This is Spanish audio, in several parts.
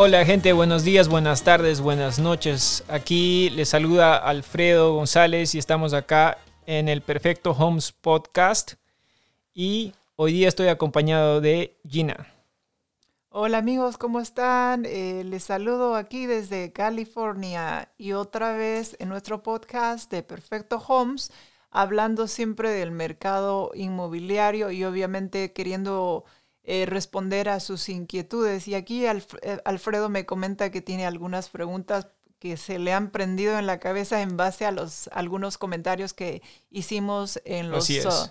Hola gente, buenos días, buenas tardes, buenas noches. Aquí les saluda Alfredo González y estamos acá en el Perfecto Homes Podcast. Y hoy día estoy acompañado de Gina. Hola amigos, ¿cómo están? Eh, les saludo aquí desde California y otra vez en nuestro podcast de Perfecto Homes, hablando siempre del mercado inmobiliario y obviamente queriendo eh, responder a sus inquietudes. Y aquí eh, Alfredo me comenta que tiene algunas preguntas que se le han prendido en la cabeza en base a los algunos comentarios que hicimos en los uh,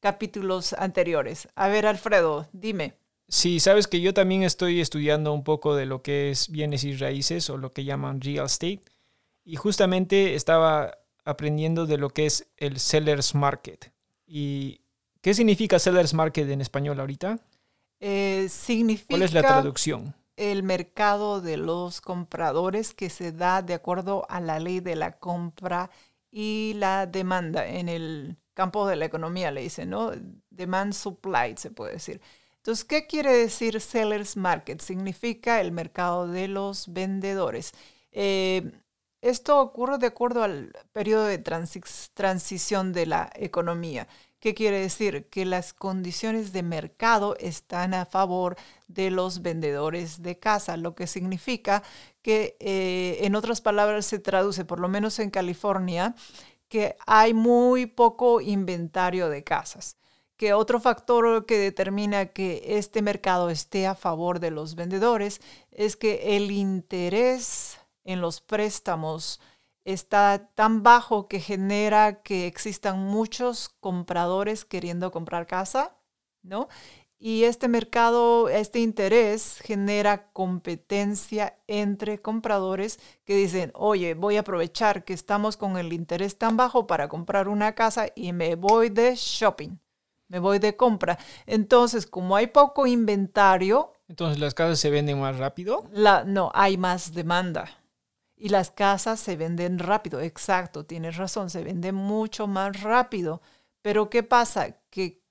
capítulos anteriores. A ver, Alfredo, dime. Sí, sabes que yo también estoy estudiando un poco de lo que es bienes y raíces o lo que llaman real estate. Y justamente estaba aprendiendo de lo que es el seller's market. ¿Y qué significa seller's market en español ahorita? Eh, significa ¿Cuál es la traducción? El mercado de los compradores que se da de acuerdo a la ley de la compra y la demanda en el campo de la economía, le dicen, ¿no? Demand supply, se puede decir. Entonces, ¿qué quiere decir seller's market? Significa el mercado de los vendedores. Eh, esto ocurre de acuerdo al periodo de transición de la economía. ¿Qué quiere decir? Que las condiciones de mercado están a favor de los vendedores de casa, lo que significa que, eh, en otras palabras, se traduce, por lo menos en California, que hay muy poco inventario de casas que otro factor que determina que este mercado esté a favor de los vendedores es que el interés en los préstamos está tan bajo que genera que existan muchos compradores queriendo comprar casa, ¿no? Y este mercado, este interés genera competencia entre compradores que dicen, oye, voy a aprovechar que estamos con el interés tan bajo para comprar una casa y me voy de shopping me voy de compra. Entonces, como hay poco inventario... Entonces, ¿las casas se venden más rápido? La, no, hay más demanda. Y las casas se venden rápido, exacto, tienes razón, se venden mucho más rápido. Pero ¿qué pasa? Que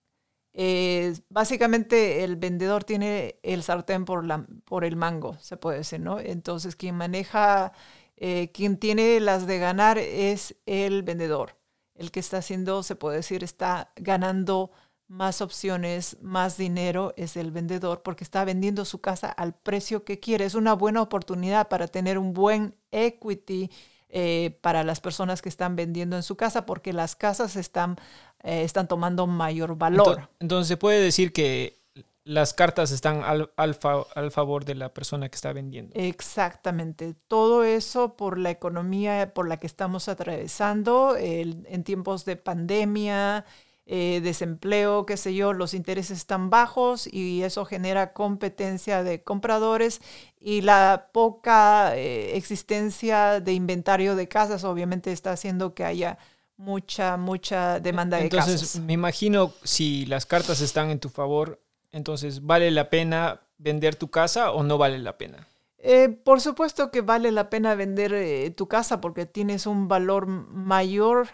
eh, básicamente el vendedor tiene el sartén por, la, por el mango, se puede decir, ¿no? Entonces, quien maneja, eh, quien tiene las de ganar es el vendedor. El que está haciendo, se puede decir, está ganando más opciones, más dinero es el vendedor porque está vendiendo su casa al precio que quiere. Es una buena oportunidad para tener un buen equity eh, para las personas que están vendiendo en su casa porque las casas están, eh, están tomando mayor valor. Entonces, se puede decir que las cartas están al, al, favor de la persona que está vendiendo. Exactamente. Todo eso por la economía por la que estamos atravesando en tiempos de pandemia, eh, desempleo, qué sé yo, los intereses están bajos y eso genera competencia de compradores y la poca eh, existencia de inventario de casas obviamente está haciendo que haya mucha, mucha demanda de casas. Entonces, me imagino si las cartas están en tu favor, entonces, ¿vale la pena vender tu casa o no vale la pena? Eh, por supuesto que vale la pena vender tu casa porque tienes un valor mayor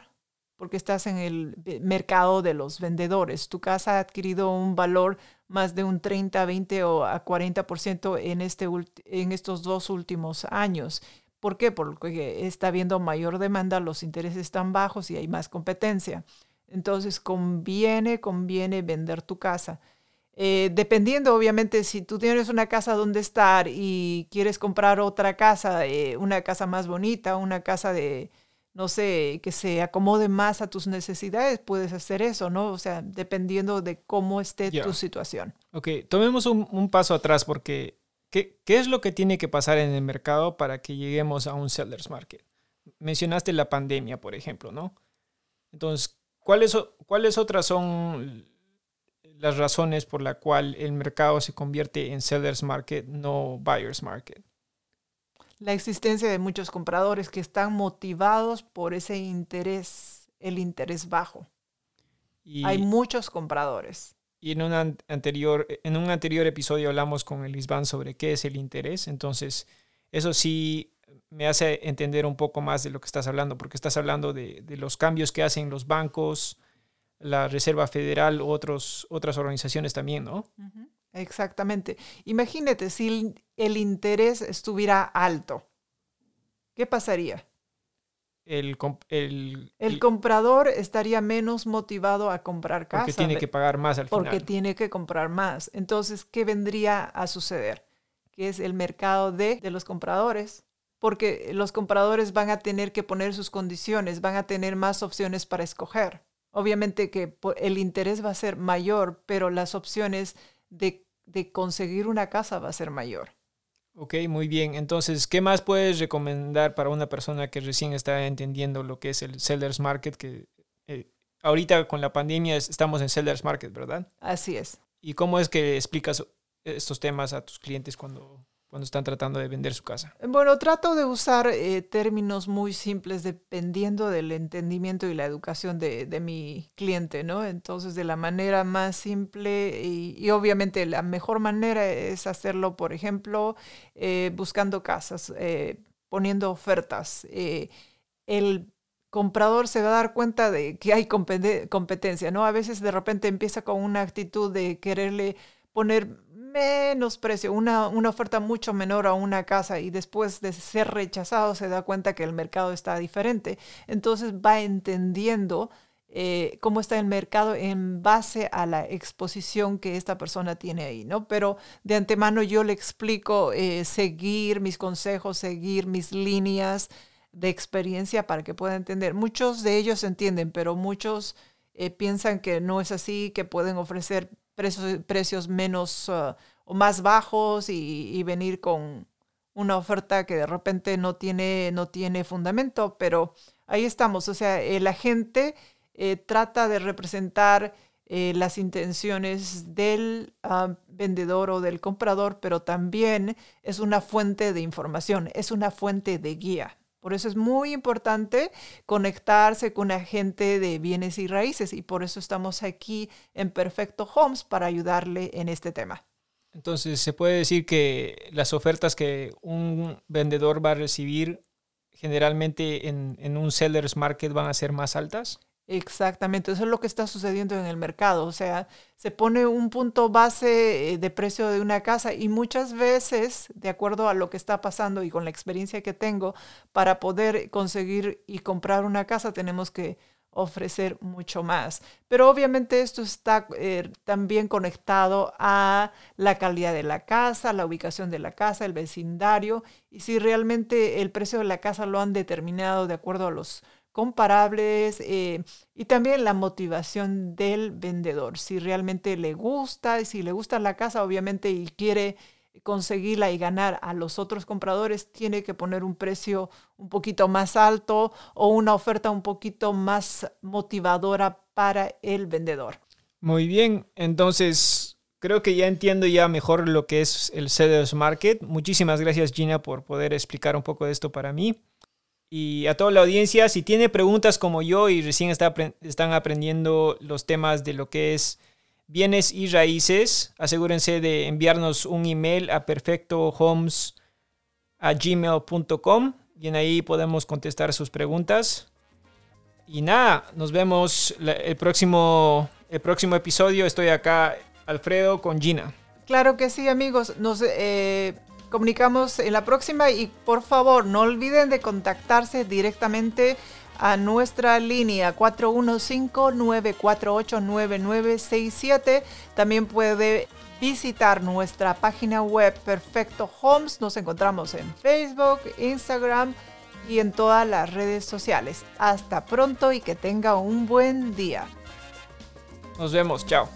porque estás en el mercado de los vendedores. Tu casa ha adquirido un valor más de un 30, 20 o a 40% en, este, en estos dos últimos años. ¿Por qué? Porque está habiendo mayor demanda, los intereses están bajos y hay más competencia. Entonces conviene, conviene vender tu casa. Eh, dependiendo, obviamente, si tú tienes una casa donde estar y quieres comprar otra casa, eh, una casa más bonita, una casa de, no sé, que se acomode más a tus necesidades, puedes hacer eso, ¿no? O sea, dependiendo de cómo esté tu situación. Ok, tomemos un, paso atrás porque ¿qué, ¿qué, es lo que tiene que pasar en el mercado para que lleguemos a un seller's market? Mencionaste la pandemia, por ejemplo, ¿no? Entonces, ¿cuáles, ¿cuáles otras son las razones por la cual el mercado se convierte en seller's market, no buyer's market? La existencia de muchos compradores que están motivados por ese interés, el interés bajo. Hay muchos compradores. Y en, un anterior, en un anterior episodio hablamos con Elisban sobre qué es el interés. Entonces, eso sí me hace entender un poco más de lo que estás hablando, porque estás hablando de, los cambios que hacen los bancos, la Reserva Federal, otros, otras organizaciones también, ¿no? Exactamente. Imagínate si el interés estuviera alto. ¿Qué pasaría? El, el, comprador estaría menos motivado a comprar casa. Porque tiene que pagar más al final. Porque tiene que comprar más. Entonces, ¿qué vendría a suceder? Que es el mercado de, de los compradores. Porque los compradores van a tener que poner sus condiciones, van a tener más opciones para escoger. Obviamente que el interés va a ser mayor, pero las opciones de, de conseguir una casa va a ser mayor. Ok, muy bien. Entonces, ¿qué más puedes recomendar para una persona que recién está entendiendo lo que es el Sellers Market? Que eh, ahorita con la pandemia estamos en Sellers Market, ¿verdad? Así es. ¿Y cómo es que explicas estos temas a tus clientes cuando, cuando están tratando de vender su casa? Bueno, trato de usar eh, términos muy simples dependiendo del entendimiento y la educación de, de, mi cliente, ¿no? Entonces, de la manera más simple y, obviamente la mejor manera es hacerlo, por ejemplo, eh, buscando casas, eh, poniendo ofertas. el comprador se va a dar cuenta de que hay competencia, ¿no? A veces de repente empieza con una actitud de quererle poner menos precio, una, una, oferta mucho menor a una casa y después de ser rechazado se da cuenta que el mercado está diferente. Entonces va entendiendo eh, cómo está el mercado en base a la exposición que esta persona tiene ahí, ¿no? Pero de antemano yo le explico eh, seguir mis consejos, seguir mis líneas de experiencia para que pueda entender. Muchos de ellos entienden, pero muchos eh, piensan que no es así, que pueden ofrecer precios, precios menos uh, o más bajos y, venir con una oferta que de repente no tiene, no tiene fundamento, pero ahí estamos. O sea, el agente eh, trata de representar eh, las intenciones del ah, vendedor o del comprador, pero también es una fuente de información, es una fuente de guía. Por eso es muy importante conectarse con agente de bienes y raíces y por eso estamos aquí en Perfecto Homes para ayudarle en este tema. Entonces, ¿se puede decir que las ofertas que un vendedor va a recibir generalmente en, en un seller's market van a ser más altas? Exactamente, eso es lo que está sucediendo en el mercado. O sea, se pone un punto base eh, de precio de una casa y muchas veces, de acuerdo a lo que está pasando y con la experiencia que tengo, para poder conseguir y comprar una casa tenemos que ofrecer mucho más. Pero obviamente esto está eh, también conectado a la calidad de la casa, la ubicación de la casa, el vecindario y si realmente el precio de la casa lo han determinado de acuerdo a los comparables eh, y también la motivación del vendedor. Si realmente le gusta, si le gusta la casa, obviamente, y quiere conseguirla y ganar a los otros compradores, tiene que poner un precio un poquito más alto o una oferta un poquito más motivadora para el vendedor. Muy bien, entonces creo que ya entiendo ya mejor lo que es el Sellers Market. Muchísimas gracias Gina por poder explicar un poco de esto para mí. Y a toda la audiencia, si tiene preguntas como yo y recién está, están aprendiendo los temas de lo que es bienes y raíces, asegúrense de enviarnos un email a perfectohomes.gmail.com y en ahí podemos contestar sus preguntas. Y nada, nos vemos el próximo, el próximo episodio. Estoy acá, Alfredo, con Gina. Claro que sí, amigos. Nos, eh, comunicamos en la próxima y por favor no olviden de contactarse directamente a nuestra línea 415-948-9967. También puede visitar nuestra página web Perfecto Homes. Nos encontramos en Facebook, Instagram y en todas las redes sociales. Hasta pronto y que tenga un buen día. Nos vemos, chao.